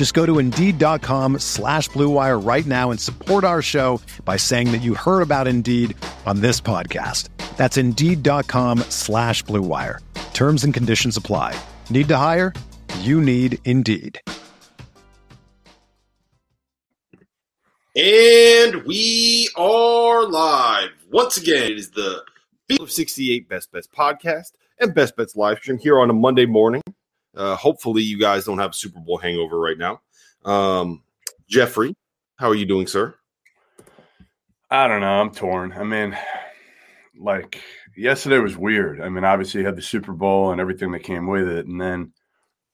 Just go to Indeed.com slash BlueWire right now and support our show by saying that you heard about Indeed on this podcast. That's Indeed.com slash BlueWire. Terms and conditions apply. Need to hire? You need Indeed. And we are live. Once again, it is the Field of 68 Best Bets podcast and Best Bets live stream here on a Monday morning. Uh, hopefully, you guys don't have a Super Bowl hangover right now. Um, Jeffrey, how are you doing, sir? I don't know. I'm torn. I mean, like yesterday was weird. I mean, obviously, you had the Super Bowl and everything that came with it, and then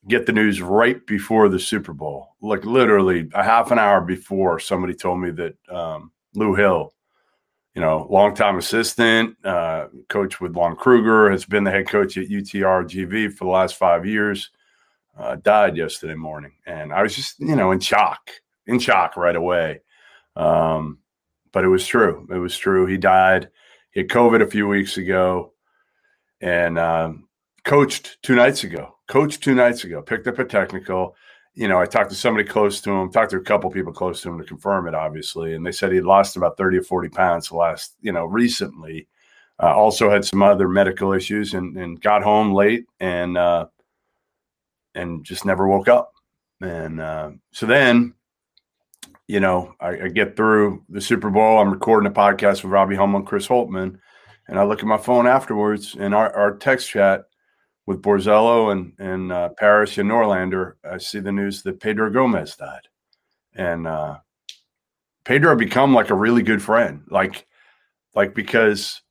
get the news right before the Super Bowl, like literally a half an hour before. Somebody told me that um, Lou Hill, you know, longtime assistant, uh, coach with Lon Kruger, has been the head coach at UTRGV for the last five years, uh, died yesterday morning, and I was just, you know, in shock, in shock right away. Um, but it was true. It was true. He died. He had COVID a few weeks ago, and um, coached two nights ago coached two nights ago, picked up a technical. You know, I talked to somebody close to him, talked to a couple people close to him to confirm it, obviously. And they said he lost about 30 or 40 pounds last, you know, recently. Uh, also had some other medical issues and, and got home late and, uh, and just never woke up. And uh, so then, you know, I, I, get through the Super Bowl. I'm recording a podcast with Robbie Hummel and Chris Holtmann, And I look at my phone afterwards and our, our text chat with Borzello and and uh, Parrish and Norlander, I see the news that Pedro Gomez died, and uh, Pedro become like a really good friend, like like because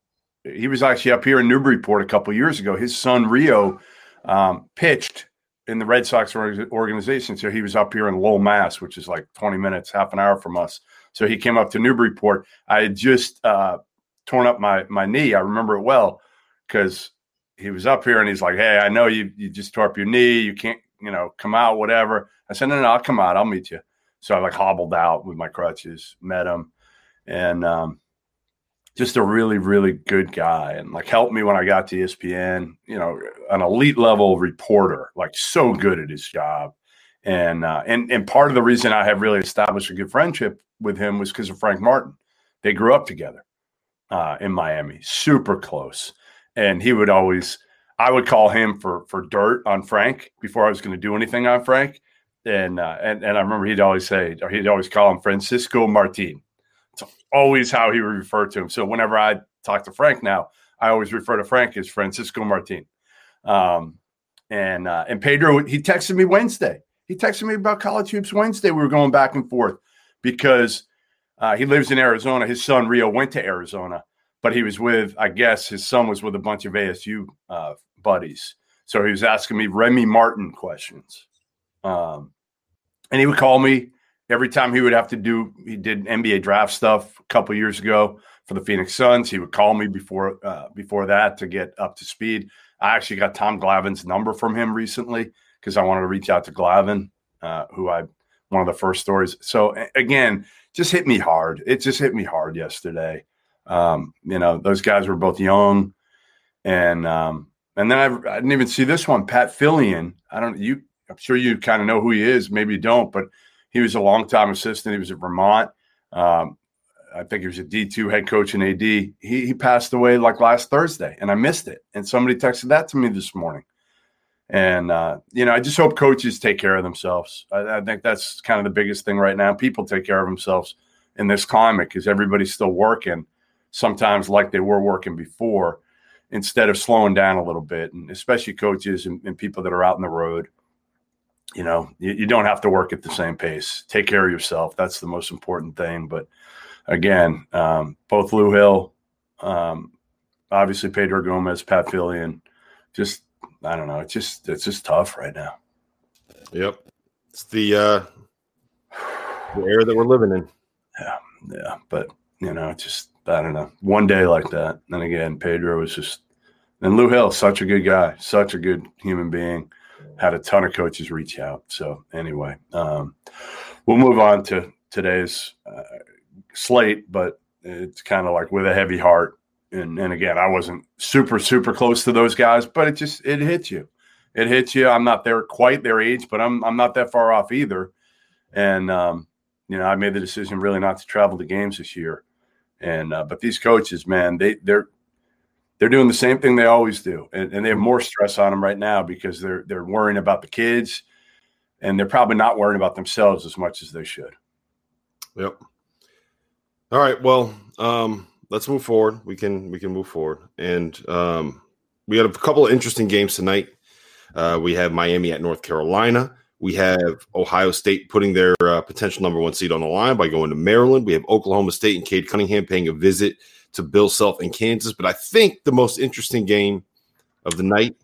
he was actually up here in Newburyport a couple years ago. His son Rio um, pitched in the Red Sox organization, so he was up here in Lowell, Mass, which is like twenty minutes, half an hour from us. So he came up to Newburyport. I had just uh, torn up my my knee. I remember it well because he was up here and he's like, Hey, I know you you just tore up your knee, you can't, you know, come out, whatever. I said, No, no, I'll come out, I'll meet you. So I like hobbled out with my crutches, met him, and um, just a really, really good guy and like helped me when I got to ESPN, you know, an elite level reporter, like so good at his job. And uh, and and part of the reason I have really established a good friendship with him was because of Frank Martin. They grew up together uh, in Miami, super close and he would always I would call him for for dirt on Frank before I was going to do anything on Frank. And uh, and and I remember he'd always say, or he'd always call him Francisco Martin. It's always how he would refer to him. So whenever I talk to Frank now, I always refer to Frank as Francisco Martin. Um, and uh, and Pedro, he texted me Wednesday. He texted me about college hoops Wednesday. We were going back and forth because uh, he lives in Arizona. His son Rio went to Arizona, but he was with, I guess, his son was with a bunch of ASU uh, buddies. So he was asking me Remy Martin questions. Um, and he would call me every time he would have to do, he did NBA draft stuff a couple years ago for the Phoenix Suns. He would call me before uh, before that to get up to speed. I actually got Tom Glavine's number from him recently because I wanted to reach out to Glavine, uh, who I one of the first stories. So again, just hit me hard. It just hit me hard yesterday. Um, you know, those guys were both young, and um, and then I, I didn't even see this one, Pat Fillion. I don't you. I'm sure you kind of know who he is. Maybe you don't, but he was a longtime assistant. He was at Vermont. Um, I think he was a D2 head coach in AD. He, he passed away like last Thursday, and I missed it. And somebody texted that to me this morning. And, uh, you know, I just hope coaches take care of themselves. I, I, think that's kind of the biggest thing right now. People take care of themselves in this climate because everybody's still working sometimes like they were working before. instead of slowing down a little bit, and especially coaches and, and people that are out on the road. You know, you, you, don't have to work at the same pace. Take care of yourself. That's the most important thing. But again, um, both Lou Hill, um, obviously Pedro Gomez, Pat Fillion, just I don't know. It's just it's just tough right now. Yep, it's the uh, the era that we're living in. Yeah, yeah, but you know, just I don't know. One day like that, and again, Pedro was just and Lou Hill, such a good guy, such a good human being. Had a ton of coaches reach out. So anyway, um, we'll move on to today's uh, slate, but it's kind of like with a heavy heart. And, and again, I wasn't super super close to those guys, but it just it hits you. It hits you. I'm not there quite their age, but I'm I'm not that far off either. And um, you know, I made the decision really not to travel to games this year. And uh, but these coaches, man, they they're they're doing the same thing they always do, and, and they have more stress on them right now because they're they're worrying about the kids, and they're probably not worrying about themselves as much as they should. Yep. All right. Well, um, let's move forward. We can we can move forward, and um, we had a couple of interesting games tonight. Uh, we have Miami at North Carolina. We have Ohio State putting their uh, potential number one seed on the line by going to Maryland. We have Oklahoma State and Cade Cunningham paying a visit to Bill Self in Kansas. But I think the most interesting game of the night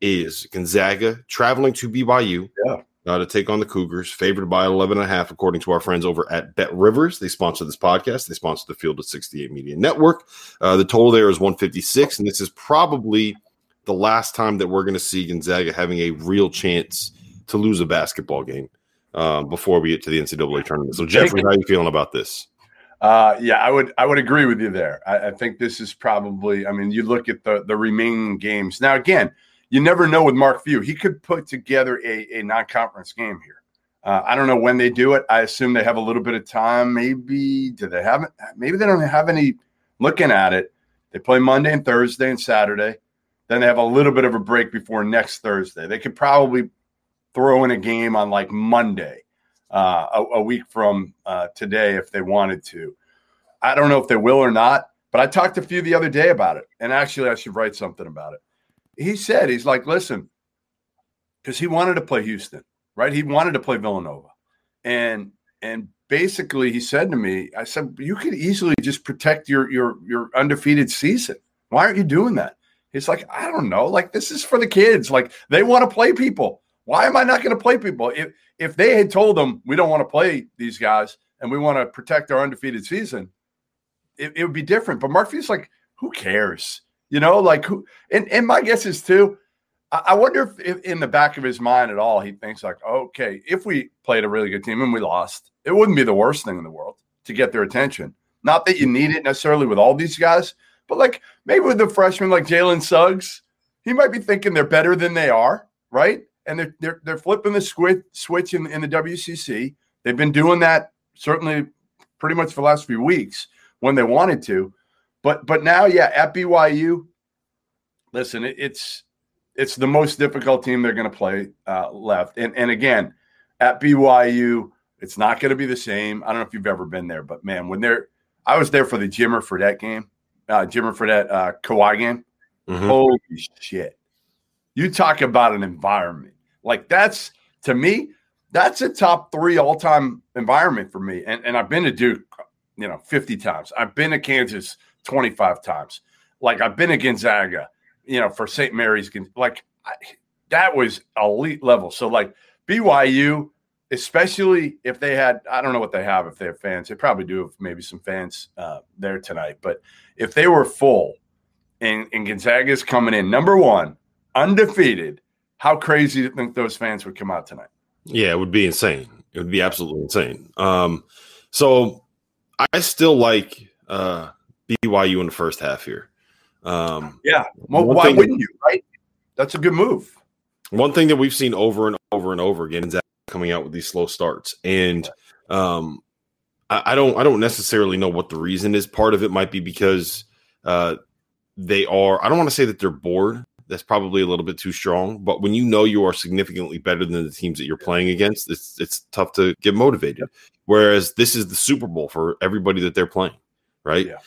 is Gonzaga traveling to BYU yeah. uh, to take on the Cougars, favored by 11 and a half, according to our friends over at Bet Rivers. They sponsor this podcast. They sponsor the Field of 68 Media Network. Uh, the total there is 156, and this is probably the last time that we're going to see Gonzaga having a real chance to lose a basketball game uh, before we get to the NCAA tournament. So, Jeffrey, how are you feeling about this? Uh, yeah, I would I would agree with you there. I, I, think this is probably. I mean, you look at the the remaining games now. Again, you never know with Mark Few. He could put together a, a non conference game here. Uh, I don't know when they do it. I assume they have a little bit of time. Maybe do they have Maybe they don't have any. Looking at it, they play Monday and Thursday and Saturday. Then they have a little bit of a break before next Thursday. They could probably throw in a game on like Monday, uh, a, a, week from uh, today, if they wanted to. I don't know if they will or not, but I talked to a few the other day about it. And actually, I should write something about it. He said, he's like, listen, because he wanted to play Houston, right? He wanted to play Villanova. And, and basically he said to me, I said, you could easily just protect your, your, your undefeated season. Why aren't you doing that? He's like, I don't know. Like, this is for the kids. Like, they want to play people. Why am I not going to play people? If if they had told them we don't want to play these guys and we want to protect our undefeated season, it, it would be different. But Mark Murphy's like, who cares? You know, like who? And and my guess is too. I, I wonder if, if, in the back of his mind at all he thinks like, okay, if we played a really good team and we lost, it wouldn't be the worst thing in the world to get their attention. Not that you need it necessarily with all these guys, but like maybe with the freshman like Jalen Suggs, he might be thinking they're better than they are, right? And they're they're, they're flipping the switch switch in, in the WCC. They've been doing that certainly pretty much for the last few weeks when they wanted to, but but now yeah at BYU, listen it, it's it's the most difficult team they're going to play uh, left, and and again at BYU it's not going to be the same. I don't know if you've ever been there, but man, when they're I was there for the Jimmer Fredette game, uh, Jimmer Fredette uh, Kawhi game. Mm-hmm. Holy shit! You talk about an environment. Like that's to me, that's a top three all time environment for me. And, and I've been to Duke, you know, 50 times. I've been to Kansas 25 times. Like I've been to Gonzaga, you know, for St. Mary's. Like I, that was elite level. So like BYU, especially if they had, I don't know what they have if they have fans. They probably do have maybe some fans uh, there tonight. But if they were full and, and Gonzaga's coming in, number one, undefeated, how crazy do you think those fans would come out tonight? Yeah, it would be insane. It would be absolutely insane. Um, so I still like uh, BYU in the first half here. Um, yeah. Well, why wouldn't you? Right. That's a good move. One thing that we've seen over and over and over again is that coming out with these slow starts, and um, I, I, don't I don't necessarily know what the reason is. Part of it might be because uh, they are. I don't want to say that they're bored, that's probably a little bit too strong. But when you know you are significantly better than the teams that you're playing against, it's it's tough to get motivated. Whereas this is the Super Bowl for everybody that they're playing, right? Yeah.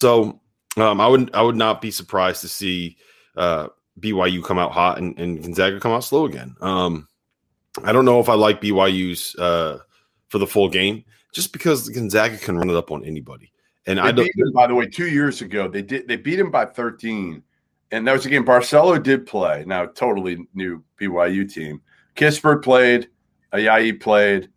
So Um, I would I would not be surprised to see uh, BYU come out hot and, and Gonzaga come out slow again. Um, I don't know if I like BYU's uh, for the full game, just because Gonzaga can run it up on anybody. And They I don't. him, by the way, two years ago. They did they beat him by 13. And that was a game Barcelo did play. Now, totally new BYU team. Kispert played, Ayayi played,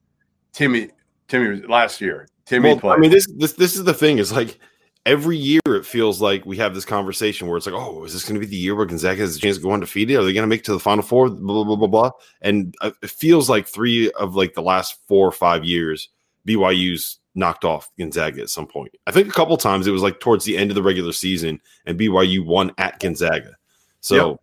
Timmy, Timmy was last year. Timmy Well, played. I mean, this this this is the thing. Is like every year it feels like we have this conversation where it's like, oh, is this going to be the year where Gonzaga has a chance to go undefeated? Are they going to make it to the Final Four? Blah blah blah blah. And uh, it feels like three of like the last four or five years, BYU's knocked off Gonzaga at some point. I think a couple times it was like towards the end of the regular season, and BYU won at Gonzaga. So Yep.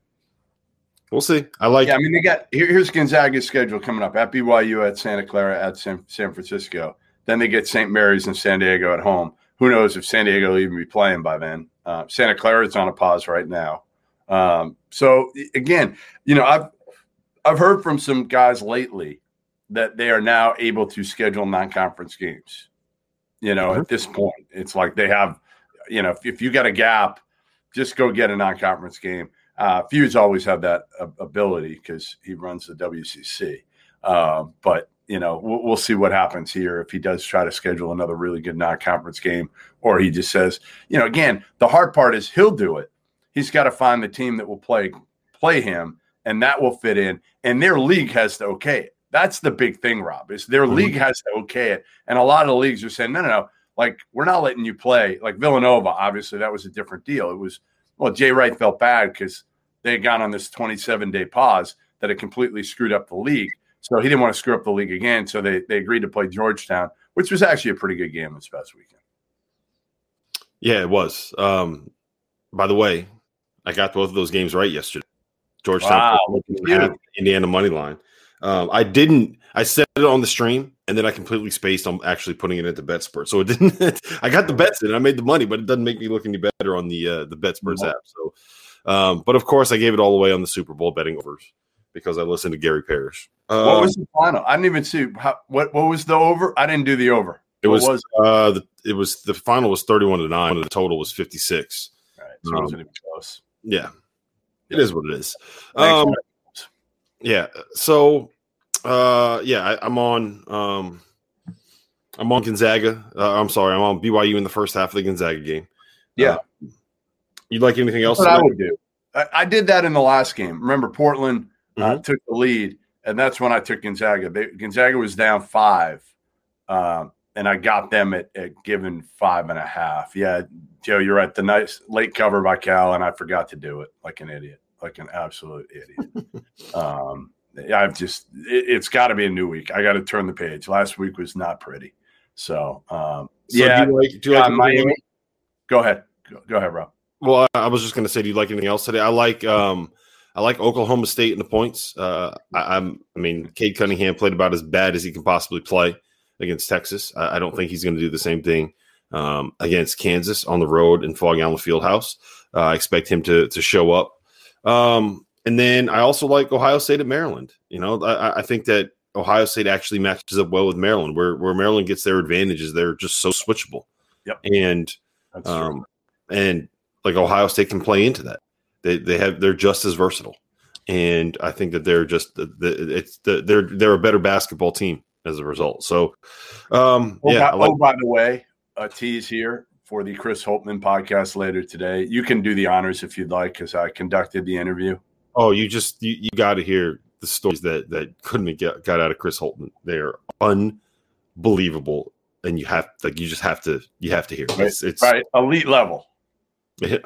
we'll see. I like. yeah, I mean, they got here, here's Gonzaga's schedule coming up at BYU, at Santa Clara, at San, San Francisco. Then they get St. Mary's and San Diego at home. Who knows if San Diego will even be playing by then? Uh, Santa Clara is on a pause right now. Um, so again, you know, I've I've heard from some guys lately that they are now able to schedule non-conference games. You know, at this point, it's like they have, you know, if, if you got a gap, just go get a non-conference game. Uh, Few's always have that ability because he runs the WCC. Uh, but you know, we'll, we'll see what happens here if he does try to schedule another really good non-conference game, or he just says, you know, again, the hard part is he'll do it. He's got to find the team that will play play him, and that will fit in. And their league has to okay it. That's the big thing, Rob. Is their Mhm. league has to okay it, and a lot of the leagues are saying, no, no, no. Like we're not letting you play. Like Villanova, obviously, that was a different deal. It was well, Jay Wright felt bad because they had gone on this 27 day pause that had completely screwed up the league. So he didn't want to screw up the league again. So they, they agreed to play Georgetown, which was actually a pretty good game this past weekend. Yeah, it was. Um, by the way, I got both of those games right yesterday. Georgetown, Wow, plus look at 14 and a half, you. Indiana money line. Um, I didn't. I said it on the stream, and then I completely spaced on actually putting it into BetSperts. So it didn't. I got the bets in. I made the money, but it doesn't make me look any better on the uh, the BetSperts No. app. So, um, but of course, I gave it all away on the Super Bowl betting overs because I listened to Gary Parrish. Um, what was the final? I didn't even see how, what what was the over. I didn't do the over. it? What Was, uh, the, it was the final was thirty one to nine, and the total was fifty six. Right, so it Um, wasn't even close. Yeah, it is what it is. Thanks, Um. Yeah. So, uh, yeah, I, I'm on. Um, I'm on Gonzaga. Uh, I'm sorry, I'm on BYU in the first half of the Gonzaga game. Yeah. Uh, you like anything else? I would do. I, I did that in the last game. Remember, Portland uh, took the lead, and that's when I took Gonzaga. They, Gonzaga was down five, um, and I got them at, at given five and a half. Yeah, Joe, you're right. The nice late cover by Cal, and I forgot to do it like an idiot, like an absolute idiot. um, I've just it, it's got to be a new week. I got to turn the page. Last week was not pretty. So, um, So yeah, Do you like? Do you uh, like anything Miami. Go ahead. Go, go ahead, Rob. Well, I, I was just going to say, do you like anything else today? I like. Um, I like Oklahoma State in the points. Uh, I, I'm. I mean, Cade Cunningham played about as bad as he can possibly play against Texas. I, I don't think he's going to do the same thing um, against Kansas on the road in Phog Allen Fieldhouse. Uh, I expect him to to show up. Um, and then I also like Ohio State at Maryland. You know, I, I think that Ohio State actually matches up well with Maryland, where where Maryland gets their advantages. They're just so switchable. Yep. And um, and like Ohio State can play into that. They they have they're just as versatile, and I think that they're just the, the it's the, they're they're a better basketball team as a result. So, um, Oh, yeah, by, like- oh, by the way, a tease here for the Chris Holtmann podcast later today. You can do the honors if you'd like, because I conducted the interview. oh, you just you, you got to hear the stories that that couldn't have get, got out of Chris Holtmann. They're unbelievable, and you have like you just have to you have to hear. It. It's, it's Right, elite level. Yeah.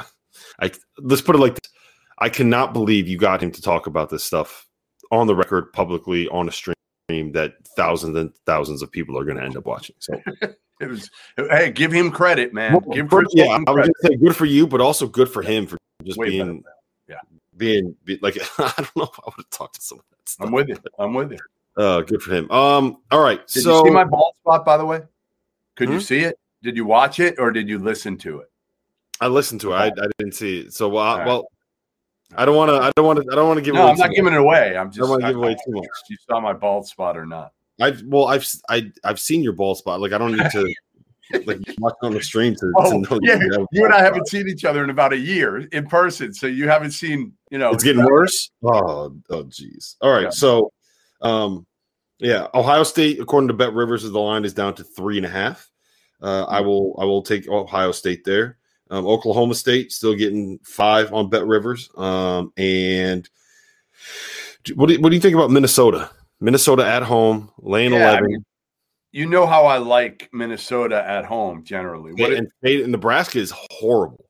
I let's put it like this. I cannot believe you got him to talk about this stuff on the record publicly on a stream that thousands and thousands of people are going to end up watching. So, It was. Hey, give him credit, man. Well, give Chris yeah, I was credit. going to say good for you, but also good for him for just Way being. Yeah. being be, like I don't know if I would have talked to someone. That stuff. I'm with you. I'm with you. Uh, good for him. Um, all right. Did so you see my bald spot, by the way? Could you Hmm? see it? Did you watch it or did you listen to it? I listened to it. I, I didn't see it. So well, right. well, I don't want to. I don't want to. I don't want to give. No, away I'm not much. giving it away. I'm just. I don't wanna give away too much. You saw my bald spot or not? I've well, I've I, I've seen your bald spot. Like I don't need to. like you watch on the stream to, Oh, to know yeah, that- you and I haven't seen each other in about a year in person, so you haven't seen, you know, It's getting worse. Oh, oh, geez. All right. Yeah. So, um, yeah, Ohio State, according to Bet Rivers, the line is down to three and a half. Uh, I will, I will take Ohio State there. Um, Oklahoma State still getting five on Bet Rivers. Um, and what do, you- what do you think about Minnesota? Minnesota at home, laying Yeah, I eleven, mean, You know how I like Minnesota at home generally. What and, and Nebraska is horrible,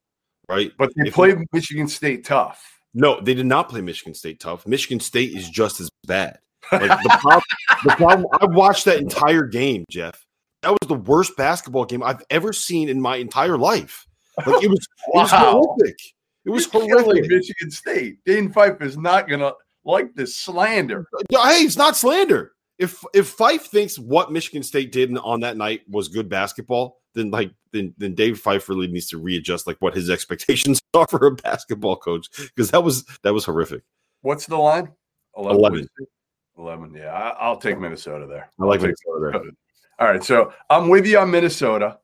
right? but they if- played Michigan State tough. No, they did not play Michigan State tough. Michigan State is just as bad. Like the problem, the problem, I watched that entire game, Jeff. That was the worst basketball game I've ever seen in my entire life. Like it was, it was horrific. It was You're horrific. Michigan State. Dane Fife is not gonna like this slander. Hey, it's not slander. If if Fife thinks what Michigan State did on that night was good basketball, then like then then Dave Fife really needs to readjust like what his expectations are for a basketball coach because that was that was horrific. What's the line? 11. 11. Yeah, I, I'll take Minnesota there. I like Minnesota there. All right, so I'm with you on Minnesota.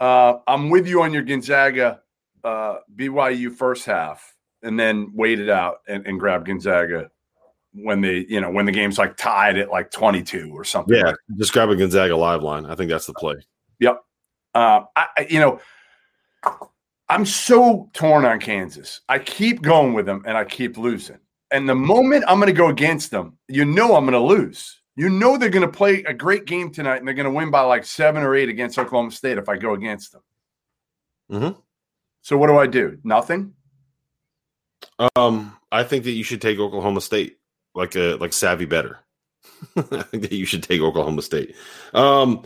Uh, I'm with you on your Gonzaga uh, BYU first half, and then wait it out and, and grab Gonzaga when they, you know, when the game's like tied at like 22 or something. Yeah, like just grab a Gonzaga live line. I think that's the play. Yep. Uh, I, I- you know, I'm so torn on Kansas. I keep going with them and I keep losing. And the moment I'm going to go against them, you know I'm going to lose. You know they're going to play a great game tonight and they're going to win by like seven or eight against Oklahoma State if I go against them. Mhm. So what do I do? Nothing. Um, I think that you should take Oklahoma State like a like savvy bettor. I think that you should take Oklahoma State. Um,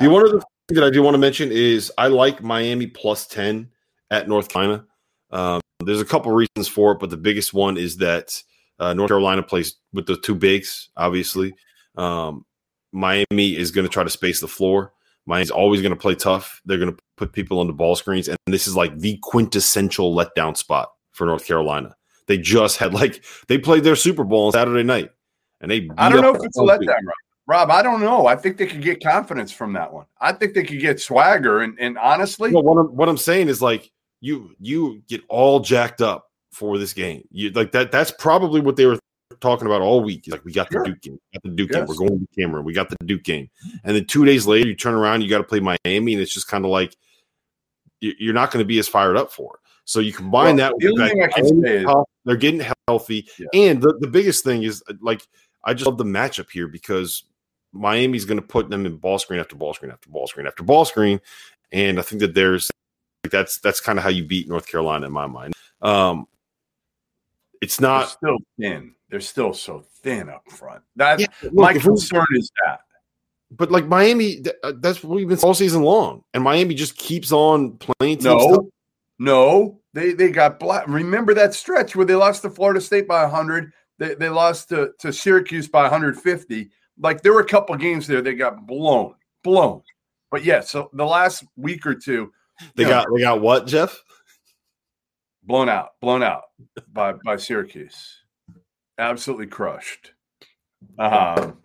the one other thing that I do want to mention is I like Miami plus ten at North Carolina. Um, there's a couple reasons for it, but the biggest one is that uh, North Carolina plays with the two bigs. Obviously, um, Miami is going to try to space the floor. Miami's always going to play tough. They're going to put people on the ball screens, and this is like the quintessential letdown spot for North Carolina. They just had like they played their Super Bowl on Saturday night, and they. I don't know if it's a letdown, Rob. Rob, I don't know. I think they could get confidence from that one. I think they could get swagger. And, and honestly, No, what I'm what I'm saying is like you you get all jacked up for this game. You like that. That's probably what they were talking about all week. Like we got the Sure. Duke game, got the Duke game. We're going to Cameron. We got the Duke game, and then two days later, you turn around, you got to play Miami, and it's just kind of like you- you're not going to be as fired up for it. So you combine Well, that the with only thing I can say is- they're getting healthy, Yeah. and the, the biggest thing is uh, like I just love the matchup here because Miami's going to put them in ball screen after ball screen after ball screen after ball screen, and I think that there's like that's that's kind of how you beat North Carolina in my mind. Um, it's not. still thin. They're still so thin up front. That Yeah, my look, if concern is that. but like Miami, uh, that's what we've been all season long, and Miami just keeps on playing. teams tough. No, no, they they got black. Remember that stretch where they lost to Florida State by 100. They, they lost to, to Syracuse by 150. Like there were a couple games there they got blown, blown. But yeah, so the last week or two, they got they got what Jeff? blown out, blown out by by Syracuse, absolutely crushed. Um,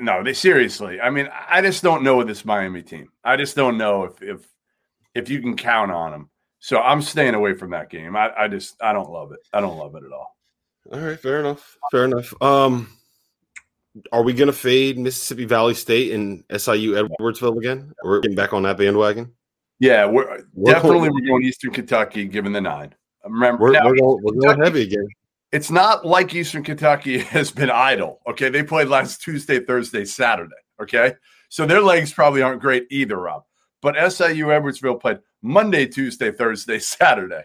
no, they seriously. I mean, I just don't know with this Miami team. I just don't know if if if you can count on them. So I'm staying away from that game. I, I just I don't love it. I don't love it at all. All right, fair enough. Fair enough. Um, are we gonna fade Mississippi Valley State and SIU Edwardsville again? We're getting back on that bandwagon. Yeah, we're, We're definitely cool. we're going Eastern Kentucky, given the nine. Remember, We're, now, we're, going, we're going heavy again. It's not like Eastern Kentucky has been idle. Okay. They played last Tuesday, Thursday, Saturday. Okay. So their legs probably aren't great either, Rob. But SIU Edwardsville played Monday, Tuesday, Thursday, Saturday.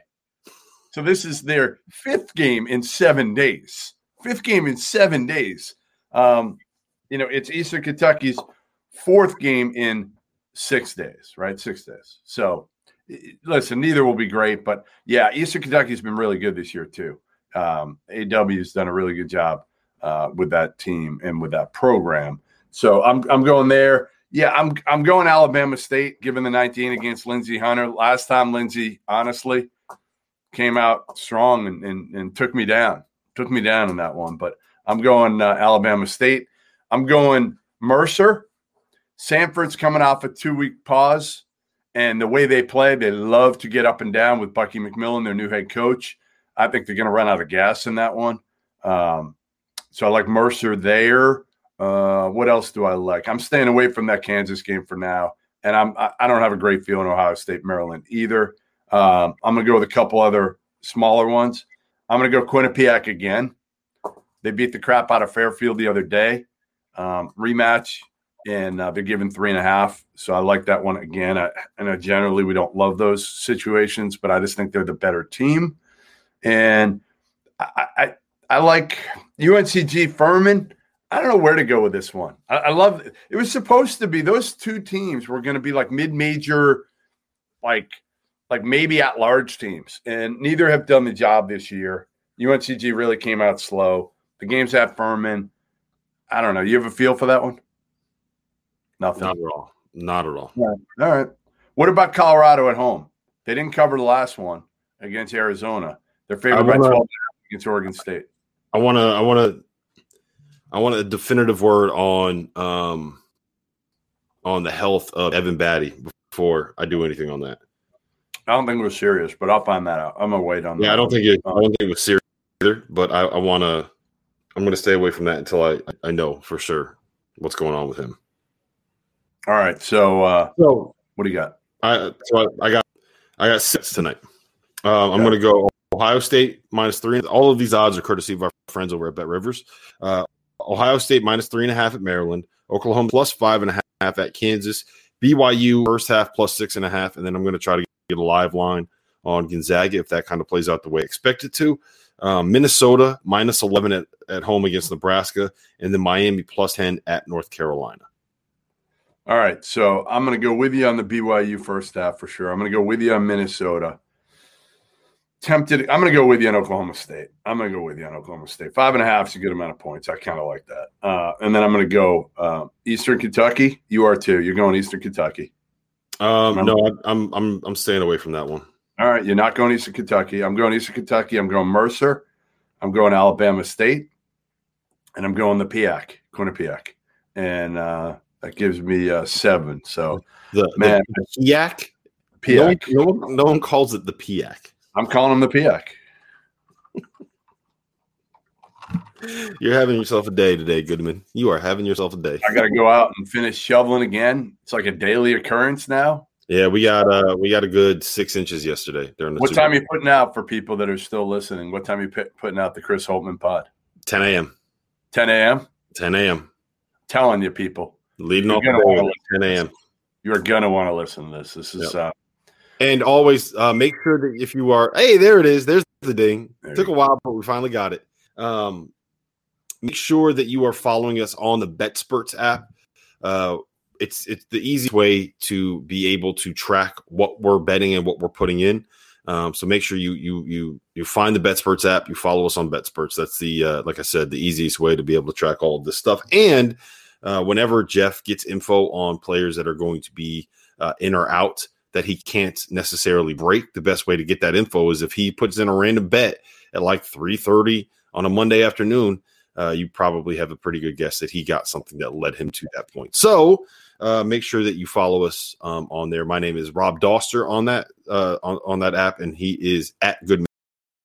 So this is their fifth game in seven days. Fifth game in seven days. Um, you know, it's Eastern Kentucky's fourth game in six days, right? Six days. So listen, neither will be great, but yeah, Eastern Kentucky's been really good this year too um, AW's done a really good job uh, with that team and with that program. So I'm I'm going there. Yeah, I'm I'm going Alabama State, given the 19 against Lindsey Hunter. Last time Lindsey, honestly, came out strong and, and, and took me down, took me down in that one. But I'm going uh, Alabama State. I'm going Mercer, Samford's coming off a two week pause, and the way they play, they love to get up and down with Bucky McMillan, their new head coach. I think they're going to run out of gas in that one. Um, so I like Mercer there. Uh, what else do I like? I'm staying away from that Kansas game for now, and I'm I don't have a great feeling Ohio State Maryland either. Um, I'm gonna go with a couple other smaller ones. I'm gonna go Quinnipiac again. They beat the crap out of Fairfield the other day. Um, rematch, and uh, they're given three and a half. So I like that one again. I, I generally we don't love those situations, but I just think they're the better team. And I, I, I like UNCG Furman. I don't know where to go with this one. I, I love it. it was supposed to be those two teams were going to be like mid-major, like like maybe at large teams, and neither have done the job this year. UNCG really came out slow. The game's at Furman. I don't know. You have a feel for that one? Nothing. Not at all. Not at all. All right. What about Colorado at home? They didn't cover the last one against Arizona. They're favored wanna, by 12 against Oregon State. I want to I want to I want a definitive word on um on the health of Evan Battey before I do anything on that. I don't think it was serious, but I'll find that out. I'm gonna wait on yeah, that. I don't think it I don't think it was serious either, but I, I wanna I'm gonna stay away from that until I, I know for sure what's going on with him. All right. So uh so what do you got? I so I, I got I got six tonight. Um, I'm gonna go Ohio State minus three. All of these odds are courtesy of our friends over at Bet Rivers. Uh, Ohio State minus three and a half at Maryland. Oklahoma plus five and a half at Kansas. BYU first half plus six and a half. And then I'm going to try to get a live line on Gonzaga if that kind of plays out the way I expect it to. Um, Minnesota minus 11 at, at home against Nebraska. And then Miami plus 10 at North Carolina. All right. So I'm going to go with you on the BYU first half for sure. I'm going to go with you on Minnesota tempted. I'm going to go with you on Oklahoma State. I'm going to go with you on Oklahoma State. Five and a half is a good amount of points. I kind of like that. Uh, and then I'm going to go uh, Eastern Kentucky. You are too. You're going Eastern Kentucky. Um, no, I'm I'm I'm staying away from that one. All right, you're not going Eastern Kentucky. I'm going Eastern Kentucky. I'm going Mercer. I'm going Alabama State, and I'm going the PIAC, Quinnipiac, and uh, that gives me uh, seven. So the man, the PIAC, PIAC. No, no, no one calls it the PIAC. I'm calling him the PIAC. You're having yourself a day today, Goodman. You are having yourself a day. I got to go out and finish shoveling again. It's like a daily occurrence now. Yeah, we got uh we got a good six inches yesterday during the. What time are you putting out for people that are still listening? What time are you p- putting out the Chris Holtmann pod? 10 a.m. 10 a.m. 10 a.m. Telling you, people, leading off the 10 a.m. You're gonna want to listen to this. This is yep. uh, and always uh, make sure that if you are, hey, there it is. There's the ding. There Took a while, but we finally got it. Um, make sure that you are following us on the BetSperts app. Uh, it's it's the easy way to be able to track what we're betting and what we're putting in. Um, so make sure you you you you find the BetSperts app. You follow us on BetSperts. That's the uh, like I said, the easiest way to be able to track all of this stuff. And uh, whenever Jeff gets info on players that are going to be uh, in or out, that he can't necessarily break, the best way to get that info is if he puts in a random bet at like 3:30 on a Monday afternoon, uh, you probably have a pretty good guess that he got something that led him to that point. So uh, make sure that you follow us um, on there. My name is Rob Dauster on that uh, on, on that app, and he is at Goodman.